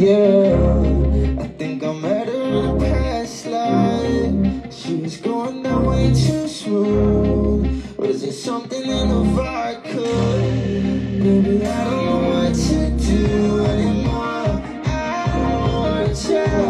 Yeah, I think I met her in a past life. She was going that way too smooth. Was there something in the vodka? Baby, I don't know what to do anymore. I don't know what to do.